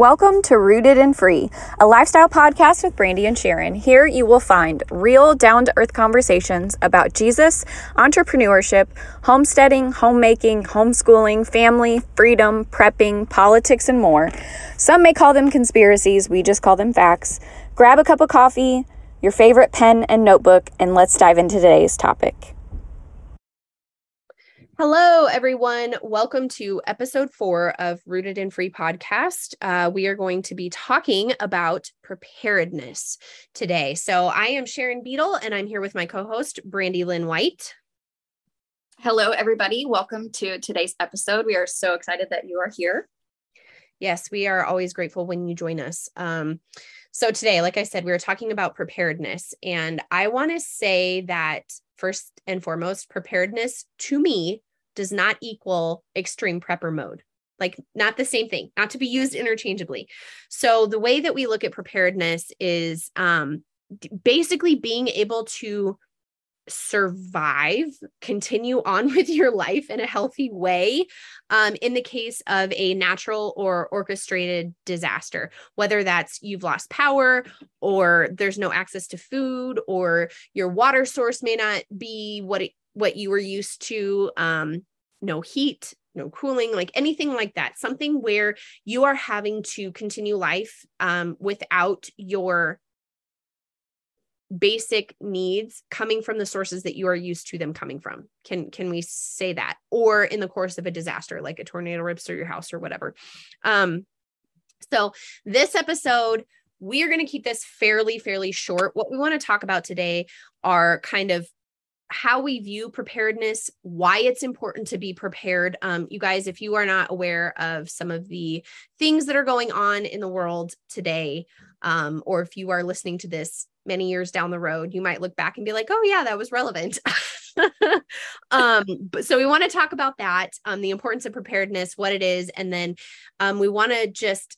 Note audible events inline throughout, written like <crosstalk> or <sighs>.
Welcome to Rooted and Free, a lifestyle podcast with Brandi and Sharon. Here you will find real, down to earth conversations about Jesus, entrepreneurship, homesteading, homemaking, homeschooling, family, freedom, prepping, politics, and more. Some may call them conspiracies, we just call them facts. Grab a cup of coffee, your favorite pen and notebook, and let's dive into today's topic. Hello, everyone. Welcome to episode four of Rooted and Free podcast. Uh, we are going to be talking about preparedness today. So, I am Sharon Beadle, and I'm here with my co host, Brandi Lynn White. Hello, everybody. Welcome to today's episode. We are so excited that you are here. Yes, we are always grateful when you join us. Um, so, today, like I said, we are talking about preparedness. And I want to say that first and foremost, preparedness to me does not equal extreme prepper mode. Like not the same thing not to be used interchangeably. So the way that we look at preparedness is um basically being able to survive continue on <laughs> with your life in a healthy way um, in the case of a natural or orchestrated disaster whether that's you've lost power or there's no access to food or your water source may not be what it what you were used to um no heat no cooling like anything like that something where you are having to continue life um, without your basic needs coming from the sources that you are used to them coming from. Can can we say that? Or in the course of a disaster like a tornado rips through your house or whatever. Um so this episode we are going to keep this fairly fairly short. What we want to talk about today are kind of how we view preparedness, why it's important to be prepared. Um, you guys, if you are not aware of some of the things that are going on in the world today, um, or if you are listening to this many years down the road, you might look back and be like, oh, yeah, that was relevant. <laughs> um, but so we want to talk about that, um, the importance of preparedness, what it is, and then um, we want to just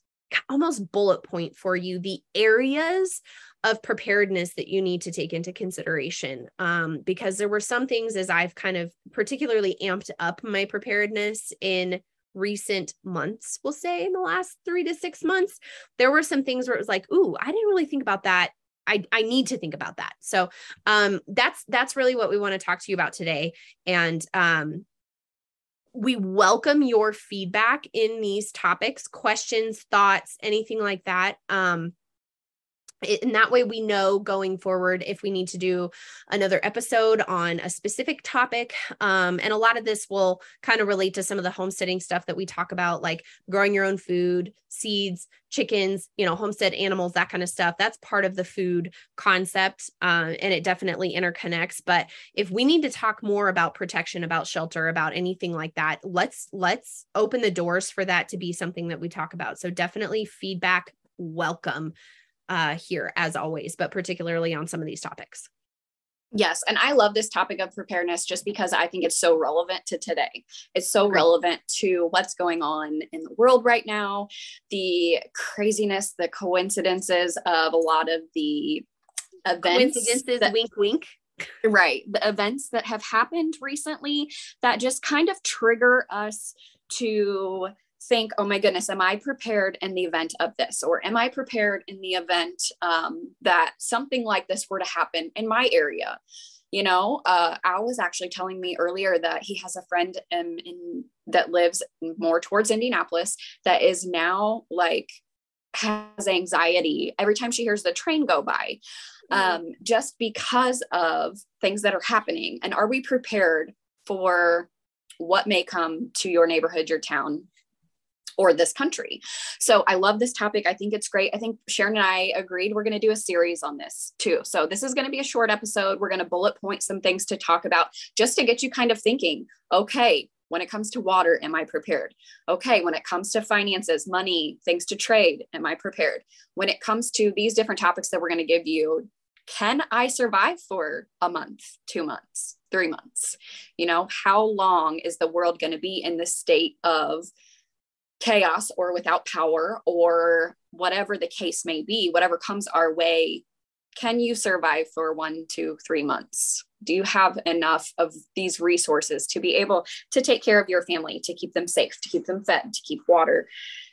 almost bullet point for you the areas of preparedness that you need to take into consideration um, because there were some things as i've kind of particularly amped up my preparedness in recent months we'll say in the last three to six months there were some things where it was like ooh i didn't really think about that I, I need to think about that. So um, that's that's really what we want to talk to you about today. And um, we welcome your feedback in these topics, questions, thoughts, anything like that. Um, in that way we know going forward if we need to do another episode on a specific topic um, and a lot of this will kind of relate to some of the homesteading stuff that we talk about like growing your own food seeds chickens you know homestead animals that kind of stuff. That's part of the food concept uh, and it definitely interconnects but if we need to talk more about protection about shelter about anything like that let's let's open the doors for that to be something that we talk about. So definitely feedback welcome uh, here as always, but particularly on some of these topics. Yes. And I love this topic of preparedness just because I think it's so relevant to today. It's so right. relevant to what's going on in the world right now, the craziness, the coincidences of a lot of the events. Coincidences, that, wink, wink. Right. The events that have happened recently that just kind of trigger us to think, oh my goodness, am I prepared in the event of this? Or am I prepared in the event um, that something like this were to happen in my area? You know, uh, Al was actually telling me earlier that he has a friend in, in that lives more towards Indianapolis that is now like has anxiety every time she hears the train go by, mm-hmm. um, just because of things that are happening. And are we prepared for what may come to your neighborhood, your town, or this country. So I love this topic. I think it's great. I think Sharon and I agreed we're going to do a series on this too. So this is going to be a short episode. We're going to bullet point some things to talk about just to get you kind of thinking, okay, when it comes to water, am I prepared? Okay, when it comes to finances, money, things to trade, am I prepared? When it comes to these different topics that we're going to give you, can I survive for a month, two months, three months? You know, how long is the world going to be in this state of chaos or without power or whatever the case may be, whatever comes our way, can you survive for one, two, three months? Do you have enough of these resources to be able to take care of your family, to keep them safe, to keep them fed, to keep water?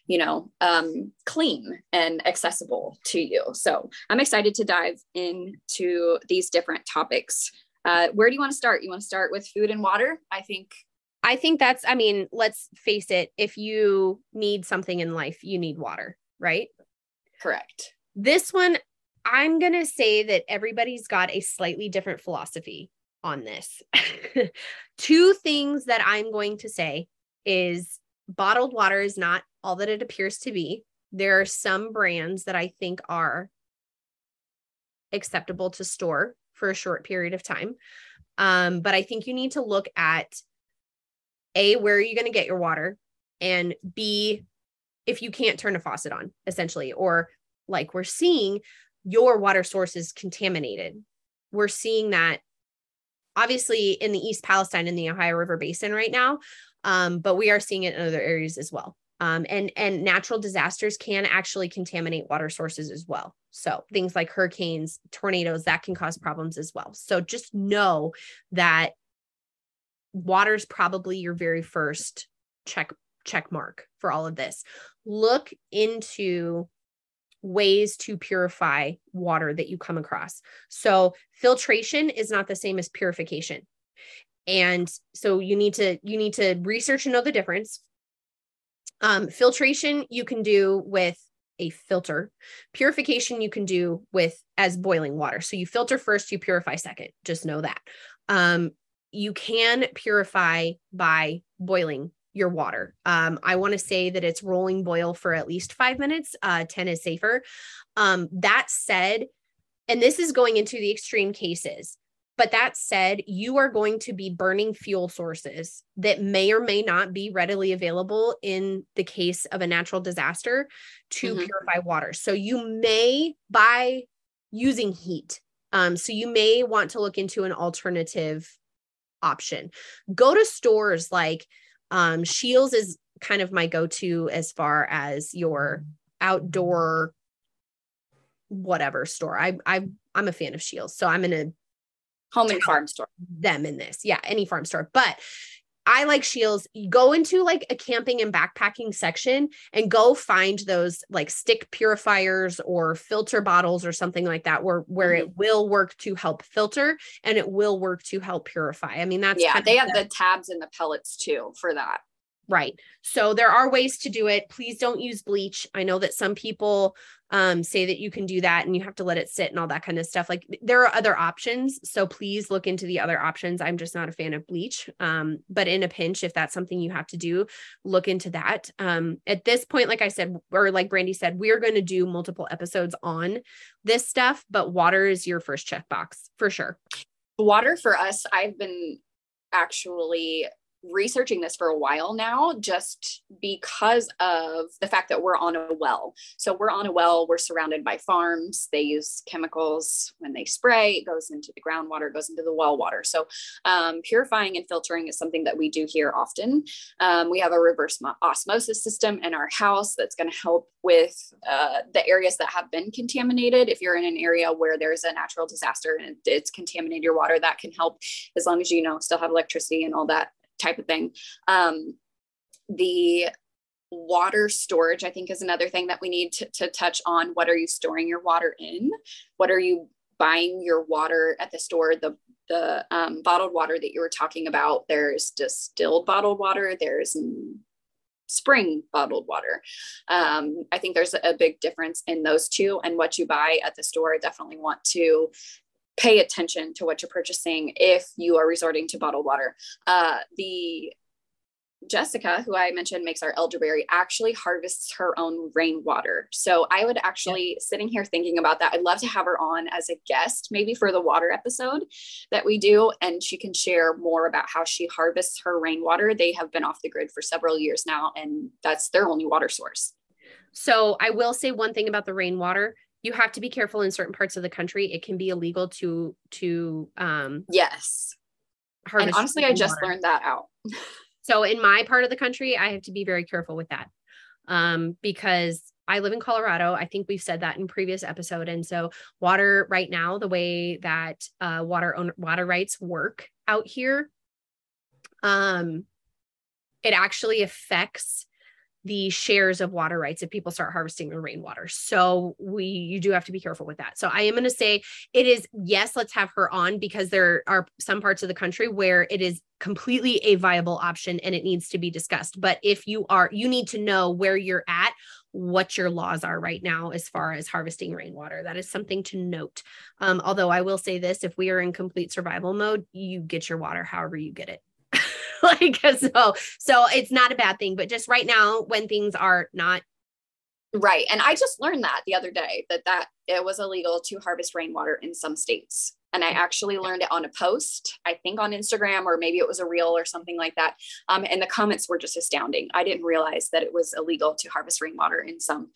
you know, um, clean and accessible to you. So I'm excited to dive into these different topics. Uh, where do you want to start? You want to start with food and water? I think. I think that's, I mean, let's face it. If you need something in life, you need water, right? Correct. This one, I'm going to say that everybody's got a slightly different philosophy on this. <laughs> Two things that I'm going to say is bottled water is not all that it appears to be. There are some brands that I think are acceptable to store for a short period of time. Um, but I think you need to look at A, where are you going to get your water? And B, if you can't turn a faucet on, essentially, or like we're seeing your water source is contaminated. We're seeing that obviously in the East Palestine in the Ohio River Basin right now, um, but we are seeing it in other areas as well. Um, and and natural disasters can actually contaminate water sources as well. So things like hurricanes, tornadoes that can cause problems as well. So just know that water is probably your very first check check mark for all of this. Look into ways to purify water that you come across. So filtration is not the same as purification. And so you need to you need to research and know the difference. Um, filtration you can do with a filter. Purification you can do with as boiling water. So you filter first you purify second. Just know that. Um, you can purify by boiling your water um, i want to say that it's rolling boil for at least five minutes uh, 10 is safer um, that said and this is going into the extreme cases but that said, you are going to be burning fuel sources that may or may not be readily available in the case of a natural disaster to mm-hmm. purify water. So you may, by using heat, um, so you may want to look into an alternative option. Go to stores like um, Scheels is kind of my go-to as far as your outdoor whatever store. I I I'm a fan of Scheels, so I'm gonna home and farm store them in this yeah any farm store but I like Scheels. Go into like a camping and backpacking section and go find those like stick purifiers or filter bottles or something like that where where mm-hmm. it will work to help filter and it will work to help purify. I mean that's yeah, they have the tabs and the pellets too for that. Right. So there are ways to do it. Please don't use bleach. I know that some people um, say that you can do that and you have to let it sit and all that kind of stuff. Like there are other options. So please look into the other options. I'm just not a fan of bleach. Um, but in a pinch, if that's something you have to do, look into that. Um, at this point, like I said, or like Brandi said, we're going to do multiple episodes on this stuff, but water is your first checkbox for sure. Water for us, I've been actually researching this for a while now just because of the fact that we're on a well. So we're on a well, we're surrounded by farms. They use chemicals when they spray, it goes into the groundwater, goes into the well water. So um, purifying and filtering is something that we do here often. Um, we have a reverse osmosis system in our house that's going to help with uh, the areas that have been contaminated. If you're in an area where there's a natural disaster and it's contaminated your water, that can help as long as you know still have electricity and all that type of thing. Um, the water storage, I think, is another thing that we need to, to touch on. What are you storing your water in? What are you buying your water at the store? The the um, bottled water that you were talking about. There's distilled bottled water. There's spring bottled water. Um, I think there's a big difference in those two and what you buy at the store. Definitely want to pay attention to what you're purchasing if you are resorting to bottled water. Uh, the Jessica, who I mentioned makes our elderberry, actually harvests her own rainwater. So I would actually, sitting here thinking about that, I'd love to have her on as a guest, maybe for the water episode that we do. And she can share more about how she harvests her rainwater. They have been off the grid for several years now, and that's their only water source. So I will say one thing about the rainwater you have to be careful in certain parts of the country. It can be illegal to to um yes. And honestly, I just water. learned that out. so in my part of the country, I have to be very careful with that. Um, because I live in Colorado. I think we've said that in previous episode. And so water right now, the way that uh, water own, water rights work out here, um, it actually affects the shares of water rights if people start harvesting the rainwater. So we you do have to be careful with that. So I am going to say it is yes, let's have her on because there are some parts of the country where it is completely a viable option and it needs to be discussed. But if you are you need to know where you're at, what your laws are right now as far as harvesting rainwater. That is something to note. Um, although I will say this, if we are in complete survival mode, you get your water however you get it. <laughs> like so so it's not a bad thing but just right now when things are not right and i just learned that the other day that that it was illegal to harvest rainwater in some states and i actually learned it on a post i think on instagram or maybe it was a reel or something like that um, and the comments were just astounding. I didn't realize that it was illegal to harvest rainwater in some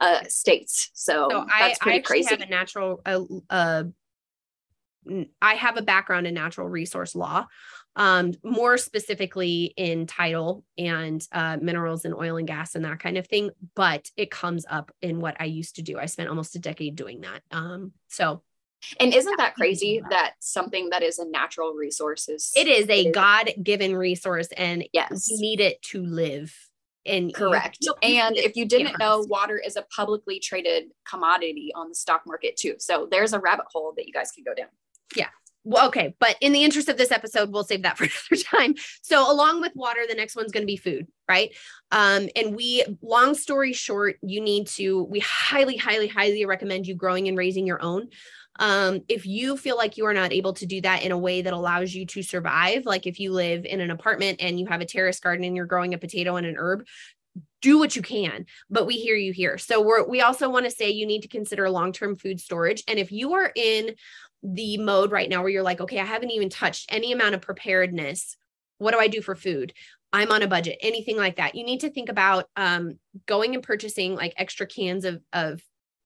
uh, states so, so that's pretty I crazy. have a natural uh, uh, I have a background in natural resource law um, more specifically in title and uh, minerals and oil and gas and that kind of thing. But it comes up in what I used to do. I spent almost a decade doing that. Um, so and isn't that crazy that something that is a natural resource is it is a God given resource and yes, you need it to live. And correct. You and if you didn't know, water is a publicly traded commodity on the stock market too. So there's a rabbit hole that you guys can go down. Yeah well, okay, but in the interest of this episode, we'll save that for <laughs> another time. So, along with water, the next one's going to be food, right? Um, and we, long story short, you need to, we highly, highly, highly recommend you growing and raising your own. Um, if you feel like you are not able to do that in a way that allows you to survive, like if you live in an apartment and you have a terrace garden and you're growing a potato and an herb, do what you can but we hear you here so we're we also want to say you need to consider long-term food storage and if you are in the mode right now where you're like, okay, I haven't even touched any amount of preparedness. What do I do for food? I'm on a budget, anything like that. You need to think about um, going and purchasing like extra cans of, of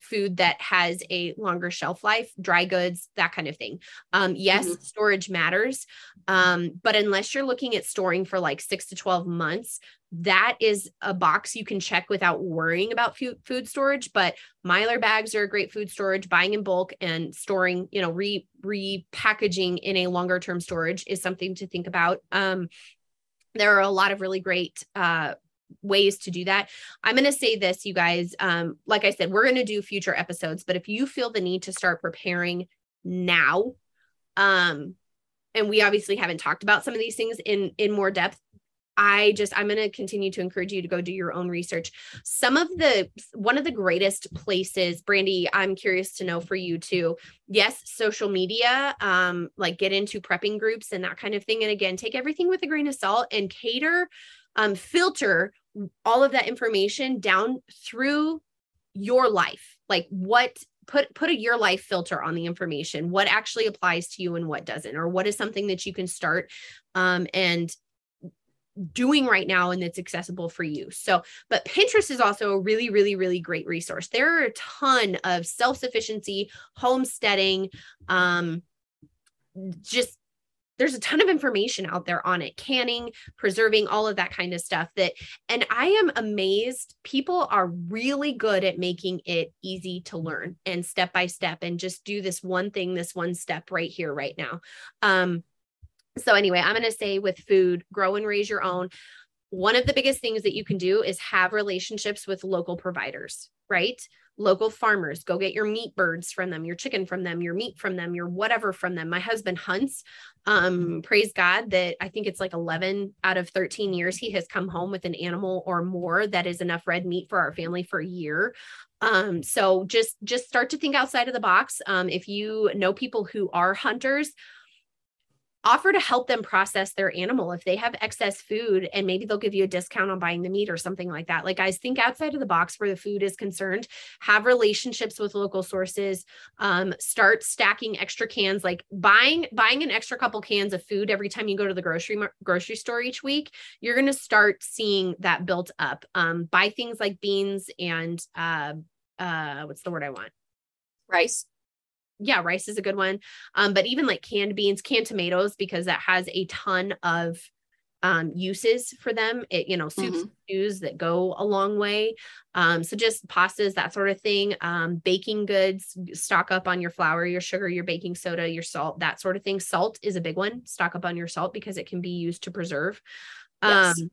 food that has a longer shelf life, dry goods, that kind of thing. Um, yes, mm-hmm. storage matters. Um, but unless you're looking at storing for like six to 12 months, that is a box you can check without worrying about food, food storage. But Mylar bags are a great food storage, buying in bulk and storing, you know, re repackaging in a longer term storage is something to think about. Um, there are a lot of really great uh, ways to do that. I'm going to say this, you guys. Um, like I said, we're going to do future episodes, but if you feel the need to start preparing now, um, and we obviously haven't talked about some of these things in in more depth I just I'm going to continue to encourage you to go do your own research. Some of the one of the greatest places, Brandi, I'm curious to know for you too. Yes, social media, um, like get into prepping groups and that kind of thing. And again, take everything with a grain of salt and cater um, filter all of that information down through your life like what put put a your life filter on the information what actually applies to you and what doesn't or what is something that you can start um, and doing right now and that's accessible for you. So, but Pinterest is also a really, really, really great resource. There are a ton of self sufficiency, homesteading, um, just there's a ton of information out there on it canning preserving all of that kind of stuff that and i am amazed people are really good at making it easy to learn and step by step and just do this one thing this one step right here right now. Um so anyway i'm going to say with food grow and raise your own. One of the biggest things that you can do is have relationships with local providers right local farmers go get your meat birds from them your chicken from them your meat from them your whatever from them. My husband hunts um praise god that i think it's like 11 out of 13 years he has come home with an animal or more that is enough red meat for our family for a year. Um so just just start to think outside of the box. Um if you know people who are hunters offer to help them process their animal if they have excess food and maybe they'll give you a discount on buying the meat or something like that. Like guys think outside of the box where the food is concerned have relationships with local sources um, start stacking extra cans like buying buying an extra couple cans of food every time you go to the grocery grocery store each week you're going to start seeing that built up. Um, buy things like beans and uh, uh, what's the word i want? Rice yeah, rice is a good one. Um, but even like canned beans, canned tomatoes, because that has a ton of um, uses for them. It, you know, soups, mm-hmm. stews that go a long way. Um, so just pastas, that sort of thing. Um, baking goods, stock up on your flour, your sugar, your baking soda, your salt, that sort of thing. Salt is a big one. Stock up on your salt because it can be used to preserve. Yes. Um,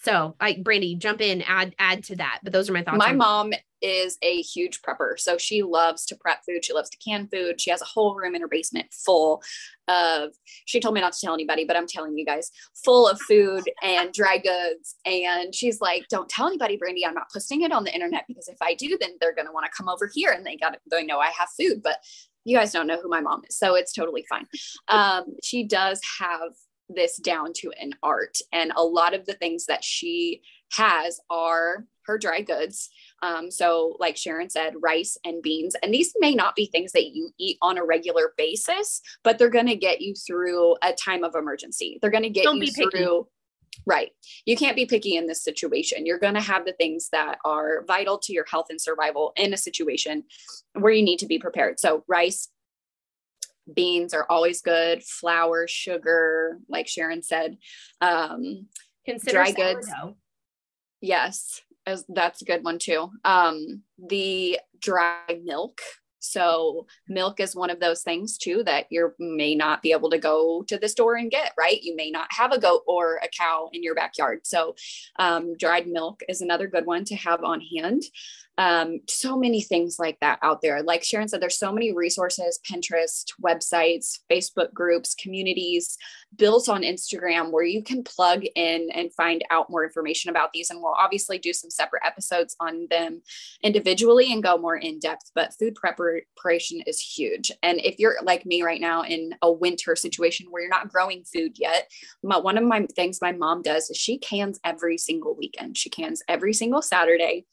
So, I Brandi, jump in, add add to that. But those are my thoughts. My on- mom is a huge prepper. So she loves to prep food. She loves to can food. She has a whole room in her basement full of, she told me not to tell anybody, but I'm telling you guys, full of food and dry goods. And she's like, don't tell anybody, Brandi. I'm not posting it on the internet because if I do, then they're going to want to come over here and they got to, they know I have food. But you guys don't know who my mom is. So it's totally fine. Um, she does have this down to an art. And a lot of the things that she has are her dry goods. Um, so, like Sharon said, rice and beans. And these may not be things that you eat on a regular basis, but they're going to get you through a time of emergency. They're going to get Don't you through. Right. You can't be picky in this situation. You're going to have the things that are vital to your health and survival in a situation where you need to be prepared. So, rice, beans are always good, flour, sugar, like Sharon said. Um, consider dry goods. sourdough. Yes, as that's a good one too. Um, the dry milk. So milk is one of those things too that you may not be able to go to the store and get, right? You may not have a goat or a cow in your backyard. So um, dried milk is another good one to have on hand. Um, so many things like that out there. Like Sharon said, there's so many resources, Pinterest, websites, Facebook groups, communities built on Instagram where you can plug in and find out more information about these. And we'll obviously do some separate episodes on them individually and go more in depth. But food preparation is huge. And if you're like me right now in a winter situation where you're not growing food yet, my, one of my things my mom does is she cans every single weekend. She cans every single Saturday.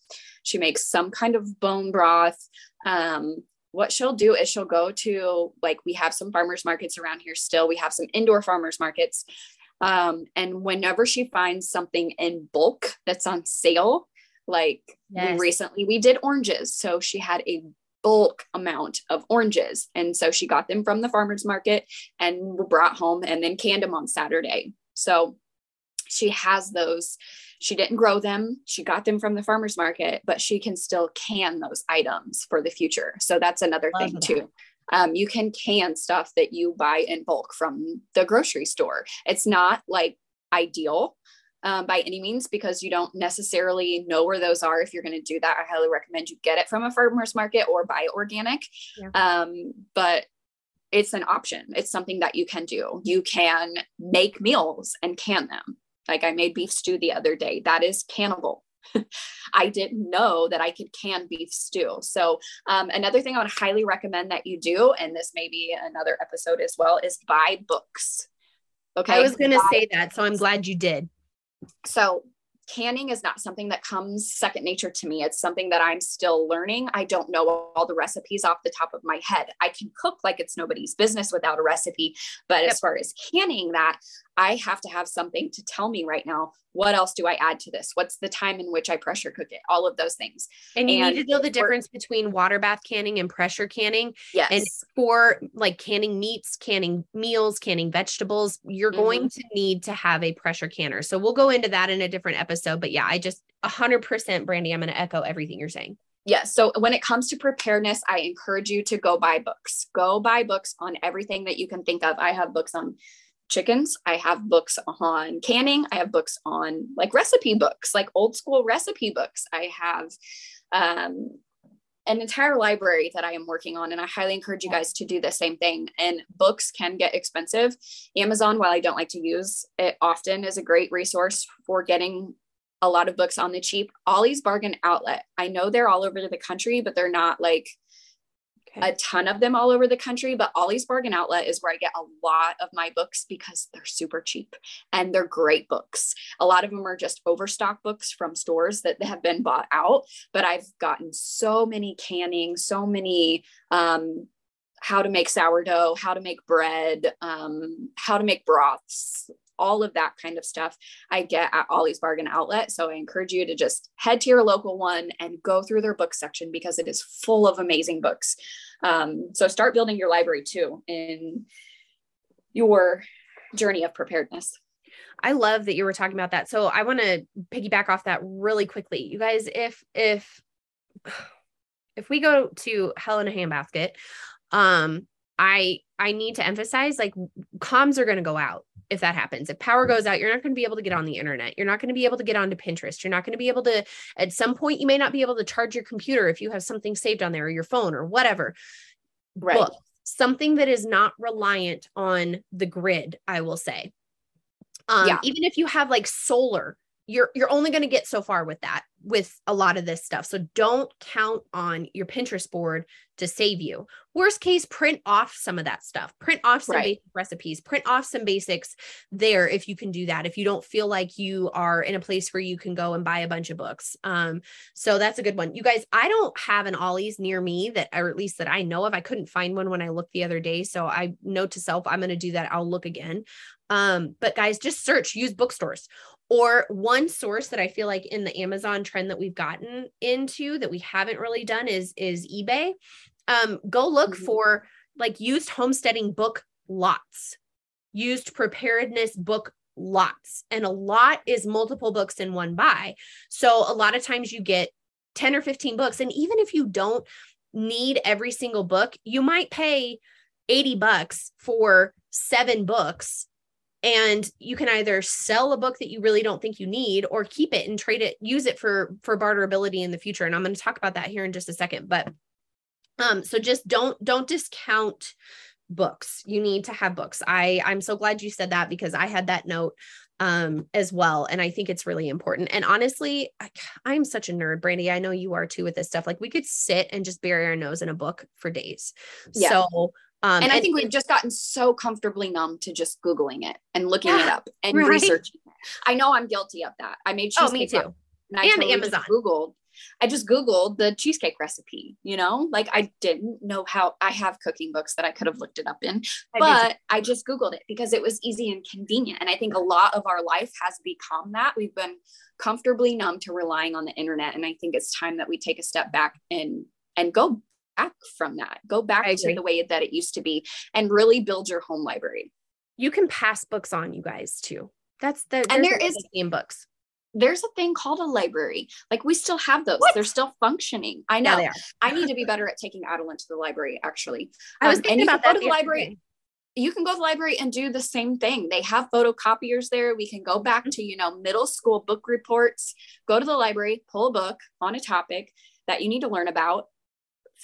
She makes some kind of bone broth. Um, what she'll do is she'll go to like we have some farmers markets around here still. We have some indoor farmers markets. Um, and whenever she finds something in bulk that's on sale like Yes. we recently we did oranges. So she had a bulk amount of oranges. And so she got them from the farmers market and brought home and then canned them on saturday. So she has those she didn't grow them. She got them from the farmers market but she can still can those items for the future. So that's another Love thing that. too. Um, you can can stuff that you buy in bulk from the grocery store. It's not like ideal um, by any means because you don't necessarily know where those are if you're going to do that. I highly recommend you get it from a farmers market or buy organic. Yeah. um, but it's an option. It's something that you can do. You can make meals and can them like I made beef stew the other day. That is cannibal. <laughs> I didn't know that I could can beef stew. So, um, another thing I would highly recommend that you do, and this may be another episode as well, is buy books. Okay. I was going to say that, so I'm glad you did. so canning is not something that comes second nature to me. It's something that I'm still learning. I don't know all the recipes off the top of my head. I can cook like it's nobody's business without a recipe. But Yep. as far as canning that, I have to have something to tell me right now. What else do I add to this? What's the time in which I pressure cook it? All of those things. And you And need to know the difference between water bath canning and pressure canning. Yes. And for like canning meats, canning meals, canning vegetables, you're Mm-hmm. going to need to have a pressure canner. So we'll go into that in a different episode. But yeah, I just 100% Brandi, I'm going to echo everything you're saying. Yes. So when it comes to preparedness, I encourage you to go buy books. Go buy books on everything that you can think of. I have books on chickens. I have books on canning. I have books on like recipe books, like old school recipe books. I have um, an entire library that I am working on, and I highly encourage you guys to do the same thing. And books can get expensive. Amazon, while I don't like to use it often, is a great resource for getting a lot of books on the cheap. Ollie's Bargain Outlet. I know they're all over the country, but they're not like Okay. a ton of them all over the country. But Ollie's Bargain Outlet is where I get a lot of my books because they're super cheap and they're great books. A lot of them are just overstock books from stores that have been bought out. But I've gotten so many canning, so many um, how to make sourdough, how to make bread, um, how to make broths, all of that kind of stuff I get at Ollie's Bargain Outlet. So I encourage you to just head to your local one and go through their book section because it is full of amazing books. Um, so start building your library too in your journey of preparedness. I love that you were talking about that. So I want to piggyback off that really quickly. You guys, if if <sighs> if we go to Hell in a Handbasket, um, I I need to emphasize like comms are going to go out if that happens. If power goes out, you're not going to be able to get on the internet. You're not going to be able to get onto Pinterest. You're not going to be able to at some point you may not be able to charge your computer if you have something saved on there or your phone or whatever. Right. Book, something that is not reliant on the grid, I will say. Um, Yeah. even if you have like solar, you're you're only going to get so far with that with a lot of this stuff. So don't count on your Pinterest board to save you. Worst case, print off some of that stuff. Print off some Right. basic recipes. Print off some basics there if you can do that. If you don't feel like you are in a place where you can go and buy a bunch of books. Um, so that's a good one. You guys, I don't have an Ollie's near me that, or at least that I know of. I couldn't find one when I looked the other day. So I note to self, I'm going to do that. I'll look again. Um, but guys, just search, use bookstores. Or one source that I feel like in the Amazon trend that we've gotten into that we haven't really done is is eBay. Um, go look Mhm. for like used homesteading book lots, used preparedness book lots, and a lot is multiple books in one buy. So a lot of times you get 10 or 15 books, and even if you don't need every single book, you might pay 80 bucks for seven books and you can either sell a book that you really don't think you need or keep it and trade it use it for for barterability in the future. And i'm going to talk about that here in just a second but um so just don't don't discount books. You need to have books. I i'm so glad you said that because i had that note um as well and i think it's really important. And honestly I, i'm such a nerd brandi i know you are too with this stuff. Like we could sit and just bury our nose in a book for days. Yeah. so um and I think we've just gotten so comfortably numb to just Googling it and looking it up and right. researching it. I know I'm guilty of that. I made oh cheesecake me too and, I And totally just Amazon. Googled. I just Googled the cheesecake recipe, you know, like I didn't know how I have cooking books that I could have looked it up in, I do too. but I just Googled it because it was easy and convenient. And I think a lot of our life has become that. We've been comfortably numb to relying on the internet. And I think it's time that we take a step back and and go from that. Go back to the way that it used to be and really build your home library. you can pass books on you guys too that's the And there is- to game books There's a thing called a library. Like we still have those. What? They're still functioning. I know. yeah I need to be better at taking Adeline to the library, actually. i was Um, thinking about that go to the library. You can go to the library and do the same thing. They have photocopiers there. We can go back to, you know, middle school book reports, go to the library, pull a book on a topic that you need to learn about,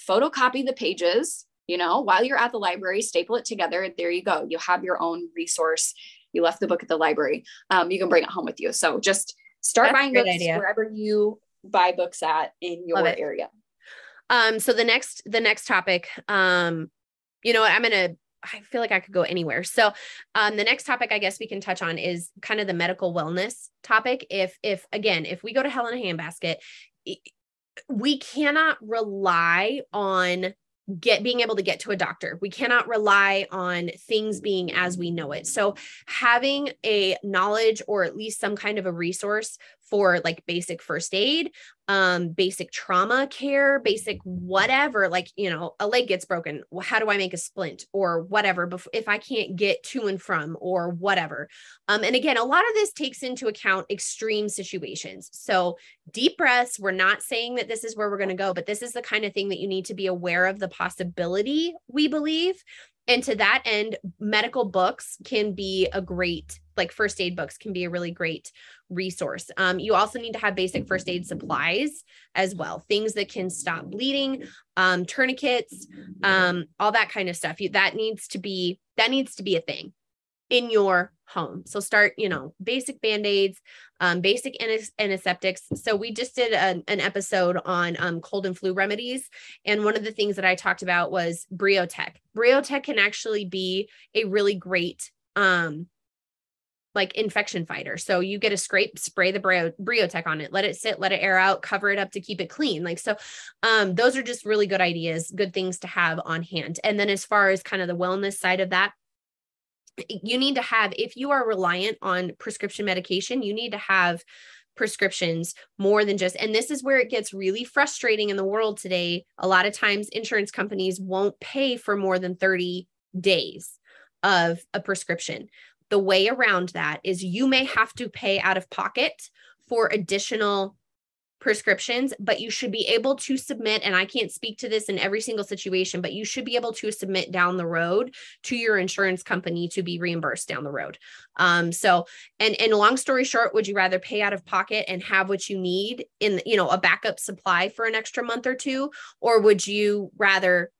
photocopy the pages, you know, while you're at the library, staple it together. There you go. You have your own resource. You left the book at the library. Um, you can bring it home with you. So just start That's buying books idea. wherever you buy books at in your area. Um, so the next the next topic, um, you know what, I'm gonna I feel like I could go anywhere. So um the next topic I guess we can touch on is kind of the medical wellness topic. If if again, if we go to Hell in a Handbasket, we cannot rely on get being able to get to a doctor. We cannot rely on things being as we know it. So having a knowledge or at least some kind of a resource for like basic first aid, um basic trauma care, basic whatever, like you know, a leg gets broken, well, how do I make a splint or whatever bef- if I can't get to and from or whatever. Um and again, a lot of this takes into account extreme situations. So deep breaths. We're not saying that this is where we're going to go, but this is the kind of thing that you need to be aware of the possibility, we believe. And to that end, medical books can be a great, like first aid books can be a really great resource. Um, you also need to have basic first aid supplies as well, things that can stop bleeding, um, tourniquets, um, all that kind of stuff. You, that needs to be that needs to be a thing in your home. So start, you know, basic band-aids, um, basic antiseptics. So we just did an, an episode on um, cold and flu remedies. And one of the things that I talked about was Briotech. Briotech can actually be a really great um, like infection fighter. So you get a scrape, spray the Brio, Briotech on it, let it sit, let it air out, cover it up to keep it clean. Like, so um, those are just really good ideas, good things to have on hand. And then as far as kind of the wellness side of that, you need to have if you are reliant on prescription medication you need to have prescriptions more than just and this is where it gets really frustrating in the world today a lot of times insurance companies won't pay for more than 30 days of a prescription the way around that is you may have to pay out of pocket for additional prescriptions, but you should be able to submit. And I can't speak to this in every single situation, but you should be able to submit down the road to your insurance company to be reimbursed down the road. Um, so, and and long story short, would you rather pay out of pocket and have what you need in, you know, a backup supply for an extra month or two, or would you rather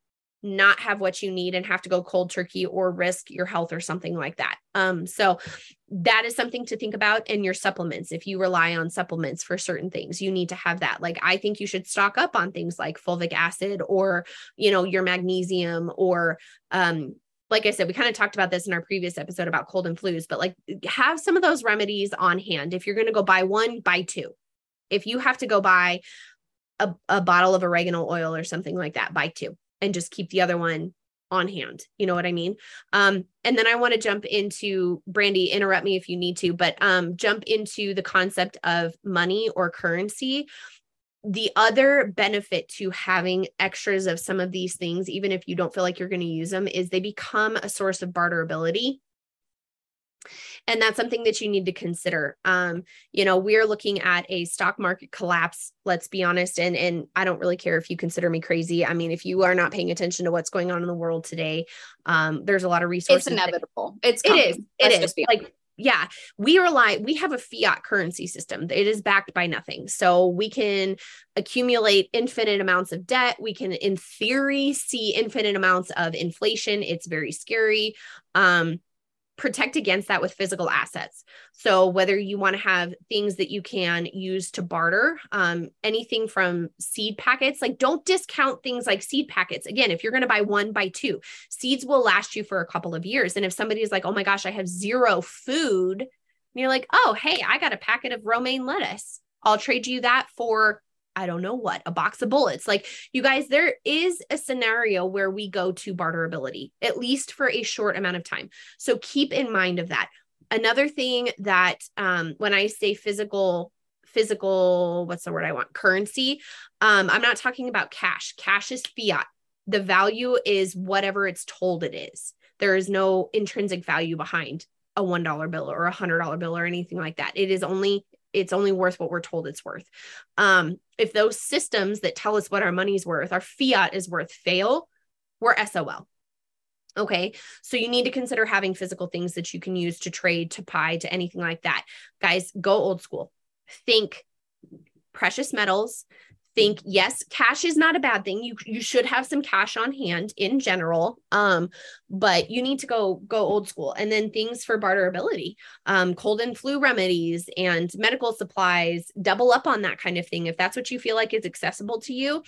not have what you need and have to go cold turkey or risk your health or something like that. Um, so that is something to think about in your supplements. If you rely on supplements for certain things, you need to have that. Like I think you should stock up on things like fulvic acid or, you know, your magnesium or um like I said, we kind of talked about this in our previous episode about cold and flus, but like have some of those remedies on hand. If you're going to go buy one, buy two. If you have to go buy a, a bottle of oregano oil or something like that, buy two and just keep the other one on hand. You know what I mean? Um, and then I want to jump into Brandi, interrupt me if you need to, but um, jump into the concept of money or currency. The other benefit to having extras of some of these things, even if you don't feel like you're going to use them, is they become a source of barterability and that's something that you need to consider um, you know we're looking at a stock market collapse let's be honest and and i don't really care if you consider me crazy i mean if you are not paying attention to what's going on in the world today um, there's a lot of resources it's inevitable that, it's coming. it is it is like yeah, we rely, we have a fiat currency system. It is backed by nothing. So we can accumulate infinite amounts of debt. We can, in theory, see infinite amounts of inflation. It's very scary. Um, protect against that with physical assets. So whether you want to have things that you can use to barter, um, anything from seed packets, like don't discount things like seed packets. Again, if you're going to buy one, buy two. Seeds will last you for a couple of years. And if somebody is like, oh my gosh, I have zero food, and you're like, oh, hey, I got a packet of romaine lettuce. I'll trade you that for I don't know what, a box of bullets. Like, you guys, there is a scenario where we go to barterability, at least for a short amount of time. So keep in mind of that. Another thing that um, when I say physical, physical, what's the word I want? Currency. Um, I'm not talking about cash. Cash is fiat. The value is whatever it's told it is. There is no intrinsic value behind a $1 bill or a $100 bill or anything like that. It is only it's only worth what we're told it's worth. Um, if those systems that tell us what our money's worth, our fiat is worth, fail, we're SOL. Okay. So you need to consider having physical things that you can use to trade, to buy, to anything like that. Guys, go old school. Think precious metals, think yes cash is not a bad thing. You you should have some cash on hand in general um but you need to go go old school. And then things for barterability um cold and flu remedies and medical supplies double up on that kind of thing. If that's what you feel like is accessible to you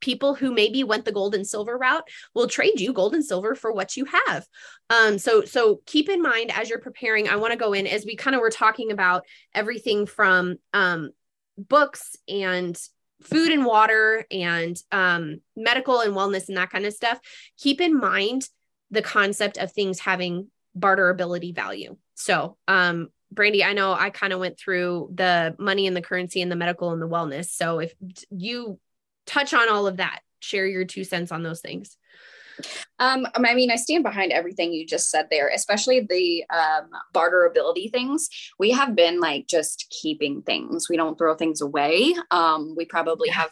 people who maybe went the gold and silver route will trade you gold and silver for what you have. Um so so keep in mind as you're preparing i want to go in as we kind of were talking about everything from um books and food and water and um, medical and wellness and that kind of stuff, keep in mind the concept of things having barterability value. So, um, Brandi, I know I kind of went through the money and the currency and the medical and the wellness. So, if you touch on all of that, share your two cents on those things. Um, I mean, I stand behind everything you just said there, especially the um, barterability things. We have been like just keeping things. We don't throw things away. Um, we probably have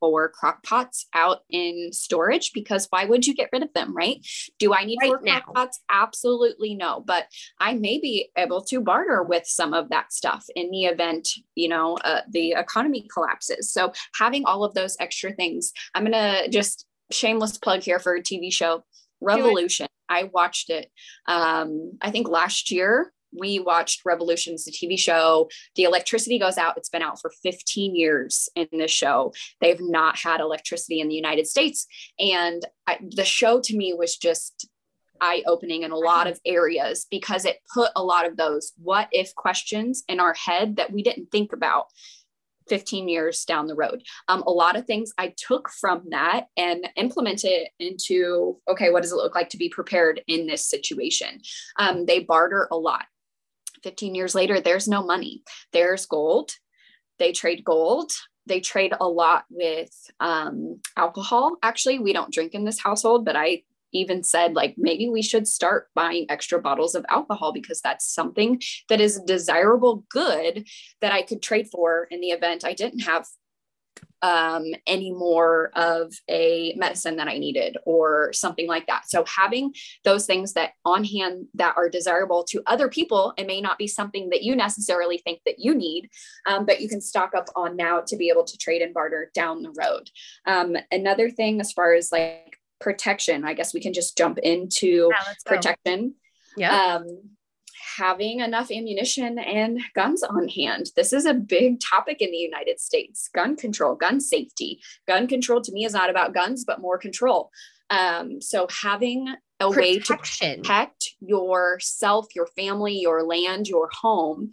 four crock pots out in storage because why would you get rid of them, right? Do I need right four now. crock pots? Absolutely no. But I may be able to barter with some of that stuff in the event, you know, uh, the economy collapses. So having all of those extra things, I'm going to just shameless plug here for a TV show, Revolution. I watched it. Um, I think last year we watched Revolution. It's a TV show. The electricity goes out. It's been out for 15 years in this show. They've not had electricity in the United States. And I, the show to me was just eye opening in a lot of areas because it put a lot of those what if questions in our head that we didn't think about 15 years down the road. Um, a lot of things I took from that and implemented into okay, what does it look like to be prepared in this situation? Um, they barter a lot. 15 years later, there's no money, there's gold. They trade gold. They trade a lot with um, alcohol. Actually, we don't drink in this household, but I even said like maybe we should start buying extra bottles of alcohol because that's something that is a desirable good that I could trade for in the event I didn't have um, any more of a medicine that I needed or something like that. So having those things that on hand that are desirable to other people, it may not be something that you necessarily think that you need, um, but you can stock up on now to be able to trade and barter down the road. Um, another thing, as far as like protection, I guess we can just jump into yeah, protection. Yeah. Um, having enough ammunition and guns on hand. This is a big topic in the United States gun control, gun safety. Gun control to me is not about guns, but more control. Um, so having a Protection. way to protect yourself, your family, your land, your home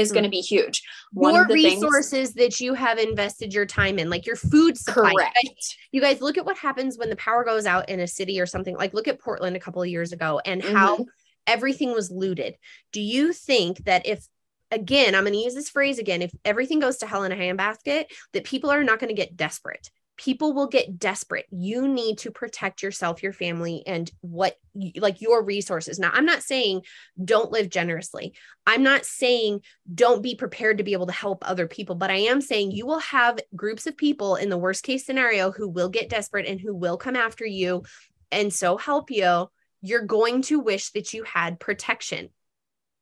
is going to be huge. One your resources things- that you have invested your time in, like your food supply. Correct. You guys, you guys, look at what happens when the power goes out in a city or something. Like look at Portland a couple of years ago and mm-hmm. how everything was looted. Do you think that if again, I'm going to use this phrase again, if everything goes to hell in a handbasket, that people are not going to get desperate? People will get desperate. You need to protect yourself, your family, and what like your resources. Now, I'm not saying don't live generously. I'm not saying don't be prepared to be able to help other people, but I am saying you will have groups of people in the worst case scenario who will get desperate and who will come after you and so help you you're going to wish that you had protection.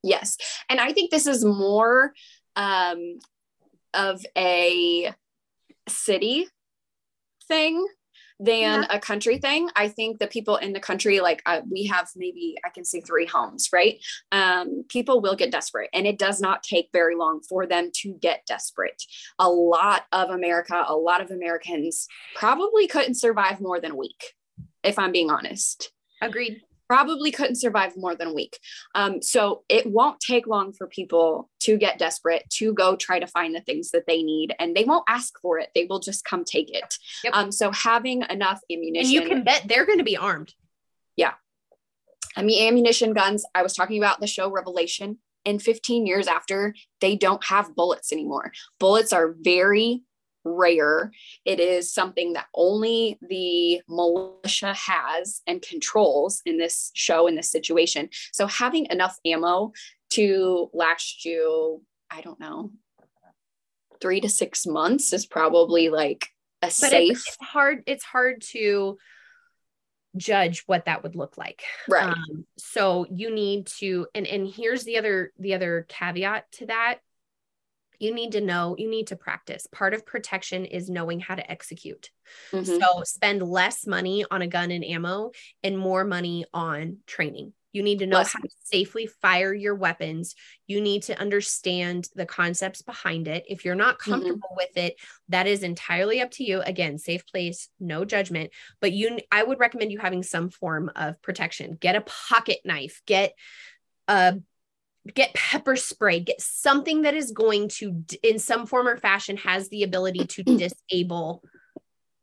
Yes. And I think this is more um, of a city thing than yeah. a country thing. I think the people in the country, like uh, we have maybe I can say three homes, right? Um, people will get desperate, and it does not take very long for them to get desperate. A lot of America, a lot of Americans probably couldn't survive more than a week, if I'm being honest. Agreed probably couldn't survive more than a week. Um, so it won't take long for people to get desperate to go try to find the things that they need, and they won't ask for it. They will just come take it. Yep. Um, so having enough ammunition, and you can bet they're going to be armed. Yeah, I mean ammunition guns. I was talking about the show Revolution. And 15 years after, they don't have bullets anymore. Bullets are very rare. It is something that only the militia has and controls in this show, in this situation. So having enough ammo to last you, I don't know, three to six months is probably like a but safe. It's, it's hard. It's hard to judge what that would look like right um, so you need to and and here's the other the other caveat to that you need to know, you need to practice. Part of protection is knowing how to execute. Mm-hmm. So spend less money on a gun and ammo and more money on training. You need to know less. how to safely fire your weapons. You need to understand the concepts behind it. If you're not mm-hmm. comfortable mm-hmm. with it, that is entirely up to you. Again, safe place, no judgment, but you I would recommend you having some form of protection. Get a pocket knife, get a get pepper spray get something that is going to in some form or fashion has the ability to <clears throat> disable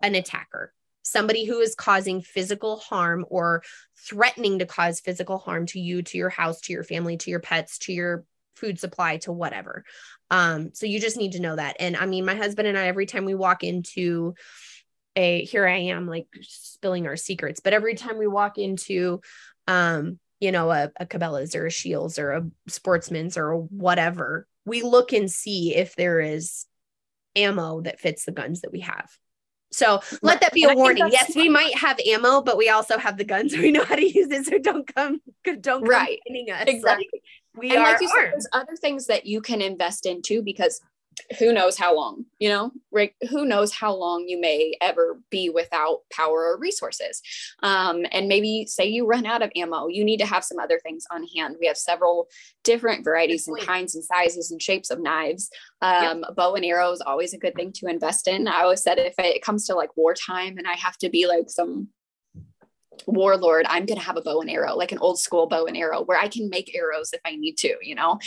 an attacker. Somebody who is causing physical harm or threatening to cause physical harm to you to your house to your family to your pets to your food supply to whatever. Um so you just need to know that. And i mean my husband and i every time we walk into a here i am like spilling our secrets but every time we walk into um you know, a, a Cabela's or a Scheels or a Sportsman's or whatever, we look and see if there is ammo that fits the guns that we have. So let that be a warning. Yes, we might have ammo, but we also have the guns. <laughs> We know how to use it. So don't come, don't come right. us. Exactly. Like, we and are like you said, there's other things that you can invest in too, because who knows how long, you know, right? Who knows how long you may ever be without power or resources. Um, and maybe say you run out of ammo, you need to have some other things on hand. We have several different varieties and kinds and sizes and shapes of knives. Um, yep. Bow and arrow is always a good thing to invest in. I always said if it comes to like wartime and I have to be like some warlord i'm going to have a bow and arrow like an old school bow and arrow where i can make arrows if i need to you know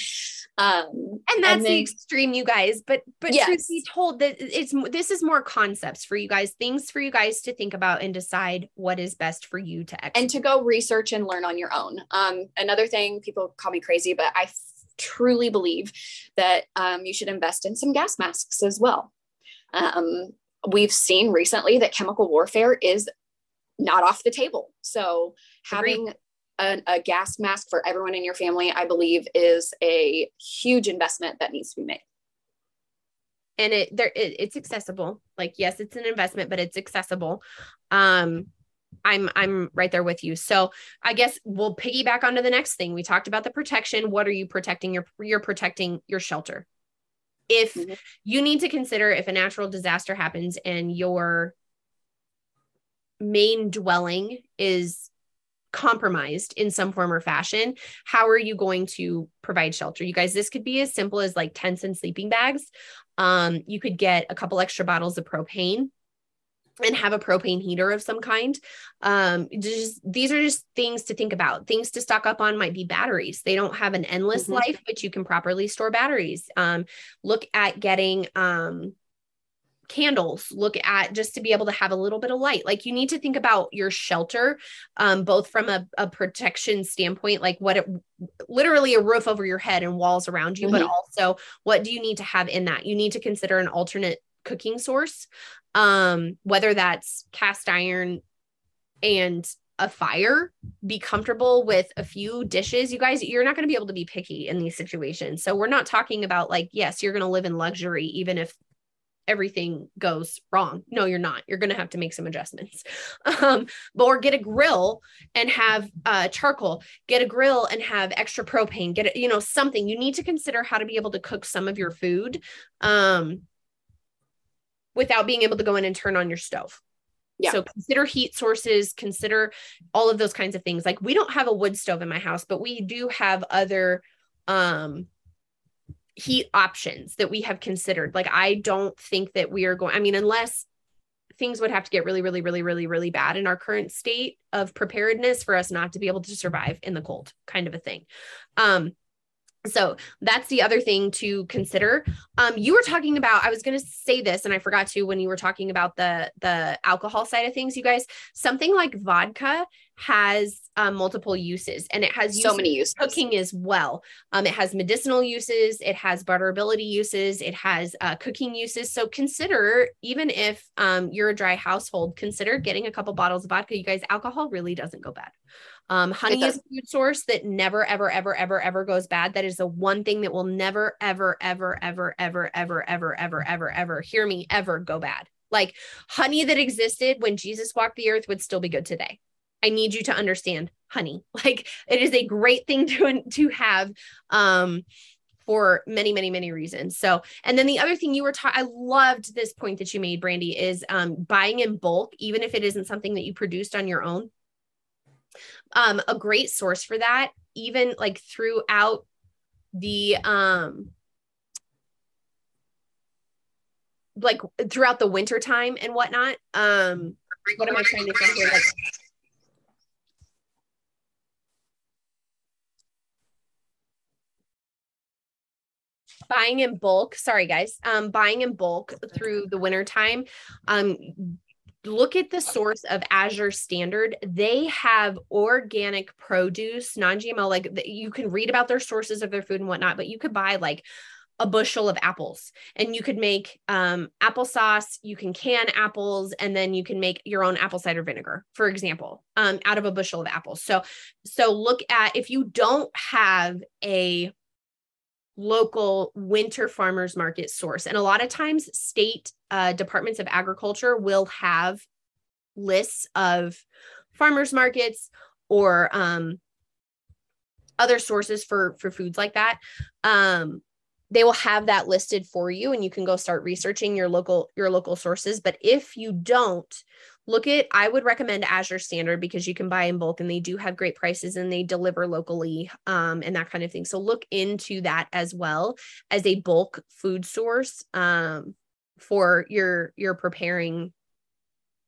um and that's and then, the extreme you guys but but yes. truth be told that it's this is more concepts for you guys things for you guys to think about and decide what is best for you to execute. and to go research and learn on your own um another thing people call me crazy but i truly believe that um, you should invest in some gas masks as well um, we've seen recently that chemical warfare is not off the table. So having a, a, gas mask for everyone in your family, I believe, is a huge investment that needs to be made. and it there it, it's accessible. Like yes it's an investment but it's accessible. Um i'm i'm right there with you. So i guess we'll piggyback onto the next thing. We talked about the protection. What are you protecting your you're protecting your shelter? If mm-hmm. you need to consider if a natural disaster happens and your main dwelling is compromised in some form or fashion, how are you going to provide shelter? You guys, this could be as simple as like tents and sleeping bags. Um, you could get a couple extra bottles of propane and have a propane heater of some kind. Um, just these are just things to think about. Things to stock up on might be batteries. They don't have an endless mm-hmm. life, but you can properly store batteries. Um, look at getting um, candles look at just to be able to have a little bit of light like you need to think about your shelter um, both from a, a, protection standpoint like what it literally a roof over your head and walls around you mm-hmm. but also what do you need to have in that you need to consider an alternate cooking source um, whether that's cast iron and a fire, be comfortable with a few dishes. You guys, you're not going to be able to be picky in these situations. So we're not talking about like, yes, you're going to live in luxury, even if everything goes wrong. No, you're not. You're going to have to make some adjustments. <laughs> Um, but or get a grill and have uh, charcoal. Get a grill and have extra propane. Get it, you know, something. You need to consider how to be able to cook some of your food um, without being able to go in and turn on your stove. Yeah. So consider heat sources, consider all of those kinds of things. Like we don't have a wood stove in my house, but we do have other um heat options that we have considered. Like, I don't think that we are going, I mean, unless things would have to get really, really, really, really, really bad in our current state of preparedness for us not to be able to survive in the cold, kind of a thing. Um, so that's the other thing to consider. Um, you were talking about, I was going to say this and I forgot to when you were talking about the the alcohol side of things, you guys, something like vodka has um, multiple uses and it has so many uses cooking as well. Um, it has medicinal uses, it has barterability uses, it has uh, cooking uses. So consider, even if um, you're a dry household, consider getting a couple bottles of vodka. You guys, alcohol really doesn't go bad. Um, honey is a food source that never, ever, ever, ever, ever goes bad. That is the one thing that will never, ever, ever, ever, ever, ever, ever, ever, ever, ever, hear me, ever go bad. Like honey that existed when Jesus walked the earth would still be good today. I need you to understand honey. Like it is a great thing to to have um for many many many reasons. So, and then the other thing you were taught I loved this point that you made Brandi is um buying in bulk even if it isn't something that you produced on your own um, a great source for that, even like throughout the um like throughout the winter time and whatnot. Um what am I trying to think here? Like buying in bulk sorry guys um buying in bulk through the winter time um look at the source of Azure Standard. They have organic produce, non GMO, like you can read about their sources of their food and whatnot, but you could buy like a bushel of apples and you could make um, applesauce you can can apples and then you can make your own apple cider vinegar for example um, out of a bushel of apples so so look at if you don't have a local winter farmers market source. And a lot of times, state uh, departments of agriculture will have lists of farmers markets or um, other sources for for foods like that. Um, they will have that listed for you, and you can go start researching your local your local sources. But if you don't, look at i would recommend azure standard because you can buy in bulk and they do have great prices and they deliver locally um, and that kind of thing. So look into that as well as a bulk food source um, for your your preparing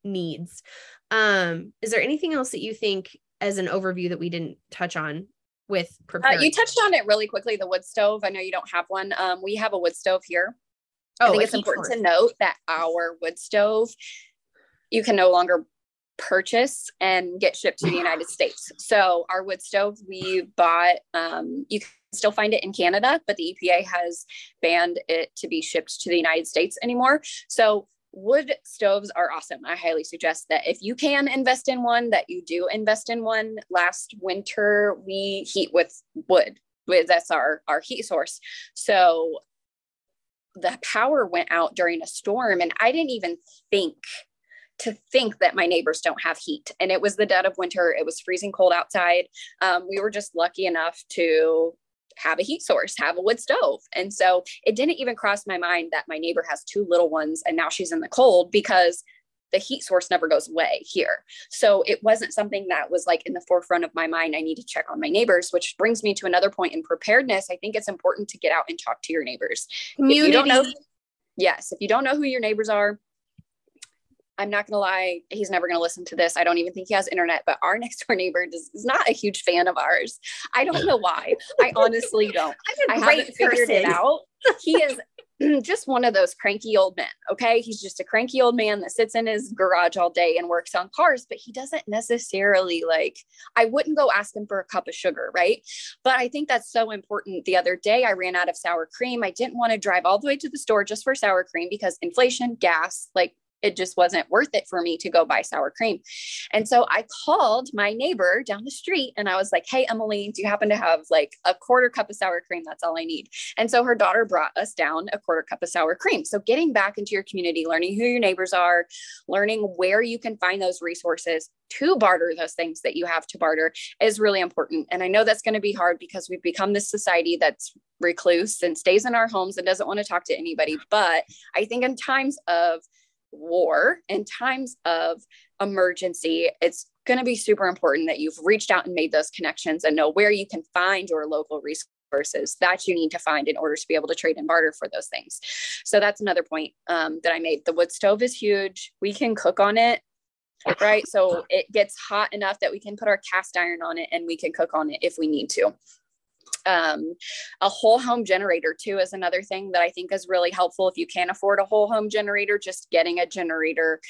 needs. Um, is there anything else that you think as an overview that we didn't touch on with preparing? Uh, you touched on it really quickly the wood stove. I know you don't have one. Um, we have a wood stove here. Oh, I think it's important to note that our wood stove you can no longer purchase and get shipped to the United States. So our wood stove we bought, um, you can still find it in Canada, but the EPA has banned it to be shipped to the United States anymore. So wood stoves are awesome. I highly suggest that if you can invest in one, that you do invest in one. Last winter we heat with wood. That's our our heat source. So the power went out during a storm and I didn't even think to think that my neighbors don't have heat. And it was the dead of winter. It was freezing cold outside. Um, we were just lucky enough to have a heat source, have a wood stove. And so it didn't even cross my mind that my neighbor has two little ones and now she's in the cold because the heat source never goes away here. So it wasn't something that was like in the forefront of my mind. I need to check on my neighbors, which brings me to another point in preparedness. I think it's important to get out and talk to your neighbors. Community. If you don't know, yes, if you don't know who your neighbors are, I'm not going to lie, he's never going to listen to this. I don't even think he has internet, but our <laughs> next door neighbor is, is not a huge fan of ours. I don't know why. I <laughs> honestly don't. I haven't figured it out. He is <clears throat> just one of those cranky old men. Okay. He's just a cranky old man that sits in his garage all day and works on cars, but he doesn't necessarily like, I wouldn't go ask him for a cup of sugar. Right. But I think that's so important. The other day, I ran out of sour cream. I didn't want to drive all the way to the store just for sour cream because inflation, gas, like it just wasn't worth it for me to go buy sour cream. And so I called my neighbor down the street and I was like, Hey, Emily, do you happen to have like a quarter cup of sour cream? That's all I need. And so her daughter brought us down a quarter cup of sour cream. So getting back into your community, learning who your neighbors are, learning where you can find those resources to barter those things that you have to barter is really important. And I know that's going to be hard because we've become this society that's recluse and stays in our homes and doesn't want to talk to anybody. But I think in times of war in times of emergency, it's going to be super important that you've reached out and made those connections and know where you can find your local resources that you need to find in order to be able to trade and barter for those things. So that's another point um, that I made. The wood stove is huge. We can cook on it. Right. So it gets hot enough that we can put our cast iron on it and we can cook on it if we need to um, a whole home generator too is another thing that i think is really helpful if you can't afford a whole home generator just getting a generator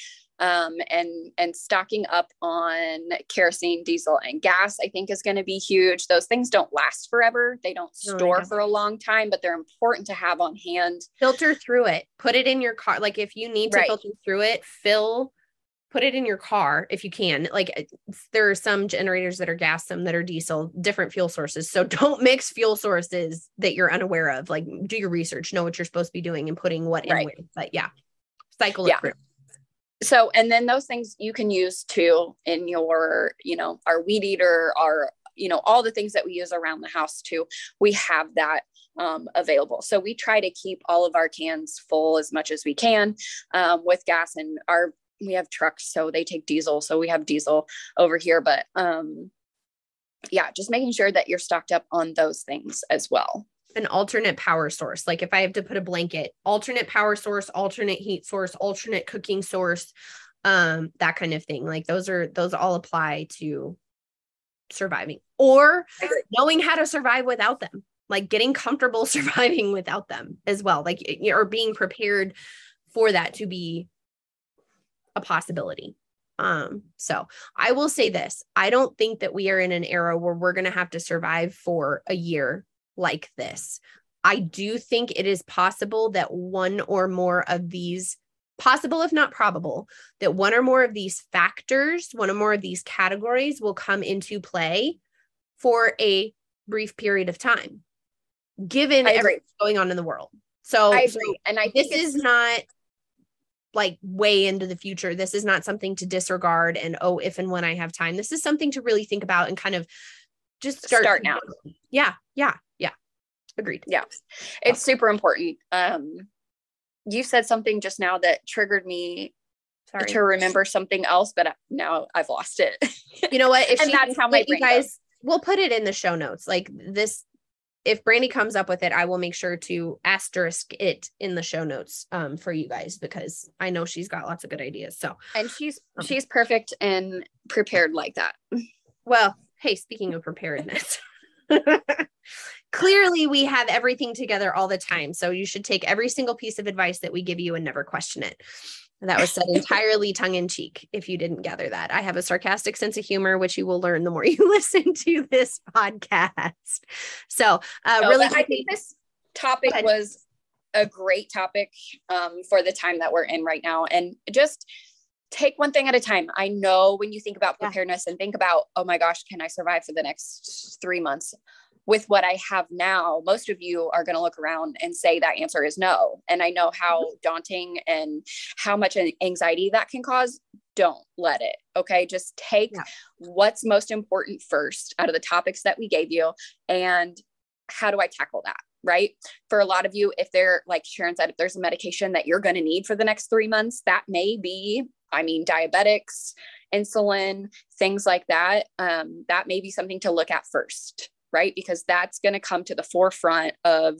um, and and stocking up on kerosene diesel and gas i think is going to be huge. Those things don't last forever. They don't store for a long time but they're important to have on hand. Filter through it. Put it in your car like if you need to right. filter through it fill put it in your car if you can. Like uh, there are some generators that are gas, some that are diesel, different fuel sources. So <laughs> don't mix fuel sources that you're unaware of. Like do your research, know what you're supposed to be doing and putting what right. in where. But yeah, cycle yeah. it through. So and then those things you can use too in your, you know, our weed eater, our you know all the things that we use around the house too we have that um, available so we try to keep all of our cans full as much as we can um, with gas and our we have trucks so they take diesel so we have diesel over here but um yeah just making sure that you're stocked up on those things as well. An alternate power source like if i have to put a blanket alternate power source alternate heat source alternate cooking source um that kind of thing like those are those all apply to surviving or knowing how to survive without them like getting comfortable <laughs> surviving without them as well like or being prepared for that to be a possibility. Um, so I will say this I don't think that we are in an era where we're going to have to survive for a year like this. I do think it is possible that one or more of these, possible if not probable, that one or more of these factors, one or more of these categories will come into play for a brief period of time, given everything going on in the world. So, I agree. and I this is not like way into the future. This is not something to disregard and oh, if and when I have time. This is something to really think about and kind of just start, start now. Yeah, yeah, yeah. Agreed. Yeah. It's super important. Um you said something just now that triggered me Sorry. to remember something else, but now I've lost it. You know what? If <laughs> and she, that's how my you guys goes. we'll put it in the show notes. Like this if Brandi comes up with it, I will make sure to asterisk it in the show notes um, for you guys because I know she's got lots of good ideas. So and she's um, she's perfect and prepared like that. Well, hey, speaking of preparedness, <laughs> clearly we have everything together all the time. So you should take every single piece of advice that we give you and never question it. That was said entirely tongue in cheek, if you didn't gather that. I have a sarcastic sense of humor, which you will learn the more <laughs> you listen to this podcast. So, uh, really, I think this topic was a great topic um, for the time that we're in right now. And just take one thing at a time. I know when you think about preparedness yeah. and think about, oh my gosh, can I survive for the next three months? With what I have now, most of you are going to look around and say that answer is no. And I know how mm-hmm. daunting and how much anxiety that can cause. Don't let it. Okay. Just take yeah. what's most important first out of the topics that we gave you and how do I tackle that? Right. For a lot of you, if they're like Sharon said, if there's a medication that you're going to need for the next three months, that may be, I mean, diabetics, insulin, things like that. Um, that may be something to look at first right? Because that's going to come to the forefront of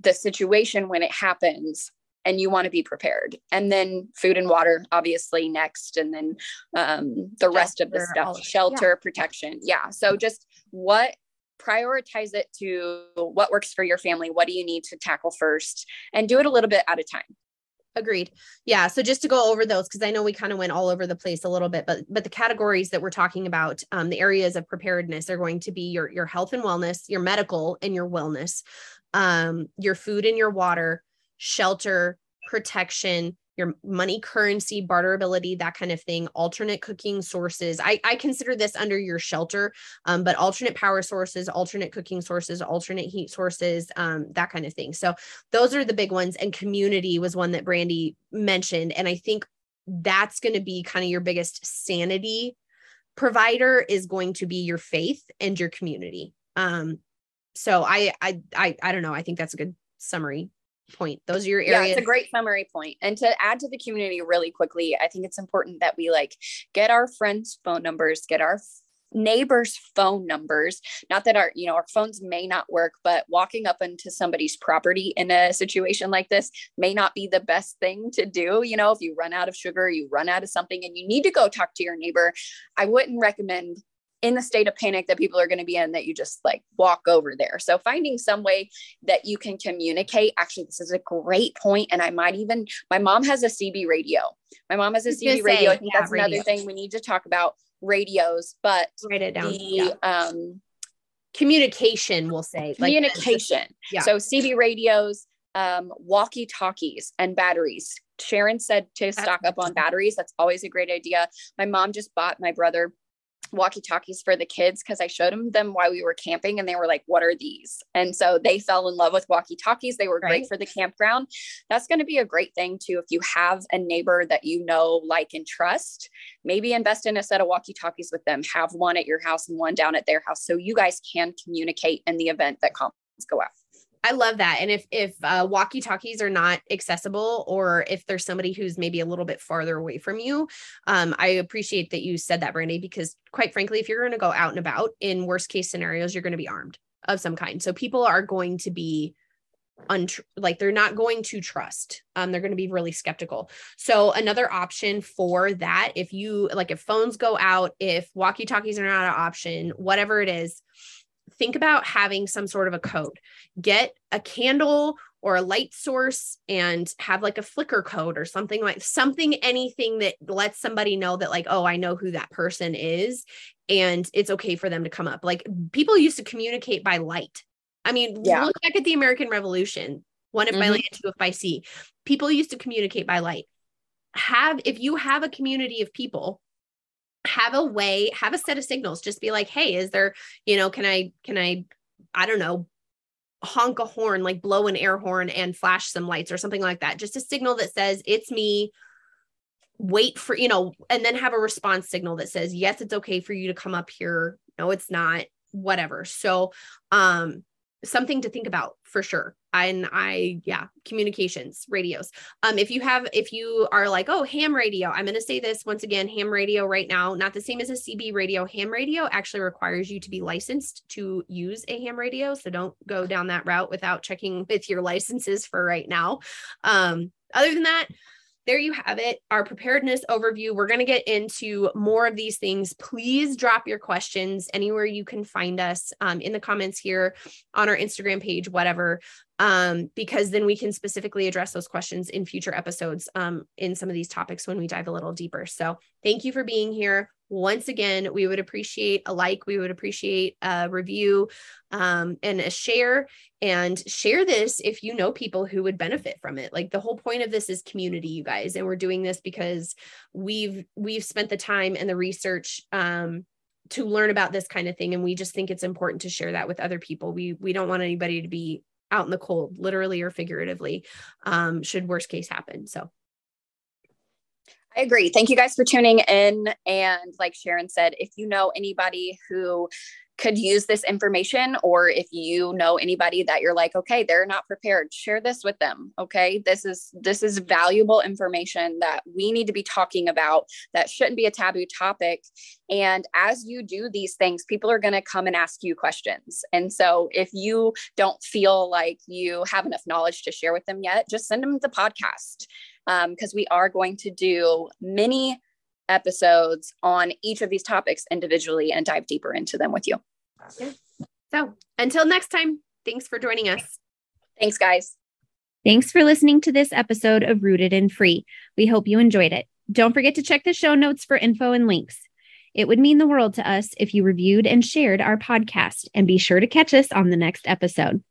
the situation when it happens and you want to be prepared and then food and water obviously next and then um, the shelter, rest of the stuff shelter yeah. protection yeah so just what prioritize it to what works for your family what do you need to tackle first and do it a little bit at a time Agreed. Yeah. So just to go over those, because I know we kind of went all over the place a little bit, but but the categories that we're talking about, um, the areas of preparedness are going to be your your health and wellness, your medical and your wellness, um, your food and your water, shelter, protection, your money currency barterability that kind of thing alternate cooking sources. I, I consider this under your shelter um, but alternate power sources alternate cooking sources alternate heat sources um, that kind of thing. So those are the big ones and community was one that brandi mentioned and i think that's going to be kind of your biggest sanity provider is going to be your faith and your community. Um so i i i, I don't know. I think that's a good summary point. Those are your areas. Yeah, it's a great summary point. And to add to the community really quickly, I think it's important that we like get our friends' phone numbers, get our neighbors phone numbers not that our you know our phones may not work but walking up into somebody's property in a situation like this may not be the best thing to do you know if you run out of sugar you run out of something and you need to go talk to your neighbor i wouldn't recommend in the state of panic that people are going to be in that you just like walk over there. So finding some way that you can communicate. Actually, this is a great point, and I might even my mom has a CB radio. My mom has a CB radio. Say, I think yeah, that's radio. another thing we need to talk about radios, but write it down. The yeah. um, communication, we'll say communication. Like, yeah. So CB radios, um, walkie talkies, and batteries. Sharon said to stock up on batteries. That's always a great idea. My mom just bought my brother walkie talkies for the kids because I showed them them while we were camping and they were like, What are these? And so they fell in love with walkie talkies. They were right. great for the campground. That's going to be a great thing too. If you have a neighbor that you know, like, and trust, maybe invest in a set of walkie talkies with them, have one at your house and one down at their house so you guys can communicate in the event that comments go out. I love that. And if if uh, walkie talkies are not accessible, or if there's somebody who's maybe a little bit farther away from you, um, I appreciate that you said that, Brandi, because quite frankly, if you're going to go out and about, in worst case scenarios, you're going to be armed of some kind. So people are going to be untr- like they're not going to trust um they're going to be really skeptical so another option for that if you like if phones go out if walkie talkies are not an option whatever it is think about having some sort of a code. Get a candle or a light source and have like a flicker code or something like something, anything that lets somebody know that, like, oh, I know who that person is and it's okay for them to come up. Like people used to communicate by light. I mean, yeah. look back at the American Revolution. One if mm-hmm. by land, two if by sea. People used to communicate by light. Have if you have a community of people have a way have a set of signals. Just be like hey is there you know can i can i i don't know honk a horn like blow an air horn and flash some lights or something like that. Just a signal that says it's me. Wait for you know and then have a response signal that says yes it's okay for you to come up here. No it's not whatever. So um something to think about for sure. And i yeah communications radios. Um if you have if you are like oh ham radio i'm going to say this once again ham radio right now not the same as a cb radio. Ham radio actually requires you to be licensed to use a ham radio. So don't go down that route without checking <laughs> with your licenses for right now. Um other than that there you have it, our preparedness overview. We're going to get into more of these things. Please drop your questions anywhere you can find us um, in the comments here on our Instagram page, whatever, um, because then we can specifically address those questions in future episodes um, in some of these topics when we dive a little deeper. So thank you for being here once again, we would appreciate a like, we would appreciate a review um, and a share. And share this if you know people who would benefit from it. Like the whole point of this is community, you guys, and we're doing this because we've we've spent the time and the research um, to learn about this kind of thing and we just think it's important to share that with other people we we don't want anybody to be out in the cold literally or figuratively um, should worst case happen so I agree. Thank you guys for tuning in. And like Sharon said, if you know anybody who could use this information or if you know anybody that you're like okay they're not prepared share this with them okay? This is this is valuable information that we need to be talking about that shouldn't be a taboo topic. And as you do these things people are going to come and ask you questions. And so if you don't feel like you have enough knowledge to share with them yet just send them the podcast because um, we are going to do many episodes on each of these topics individually and dive deeper into them with you. Yeah. So until next time, thanks for joining us. Thanks, guys. Thanks for listening to this episode of Rooted and Free. We hope you enjoyed it. Don't forget to check the show notes for info and links. It would mean the world to us if you reviewed and shared our podcast, and be sure to catch us on the next episode.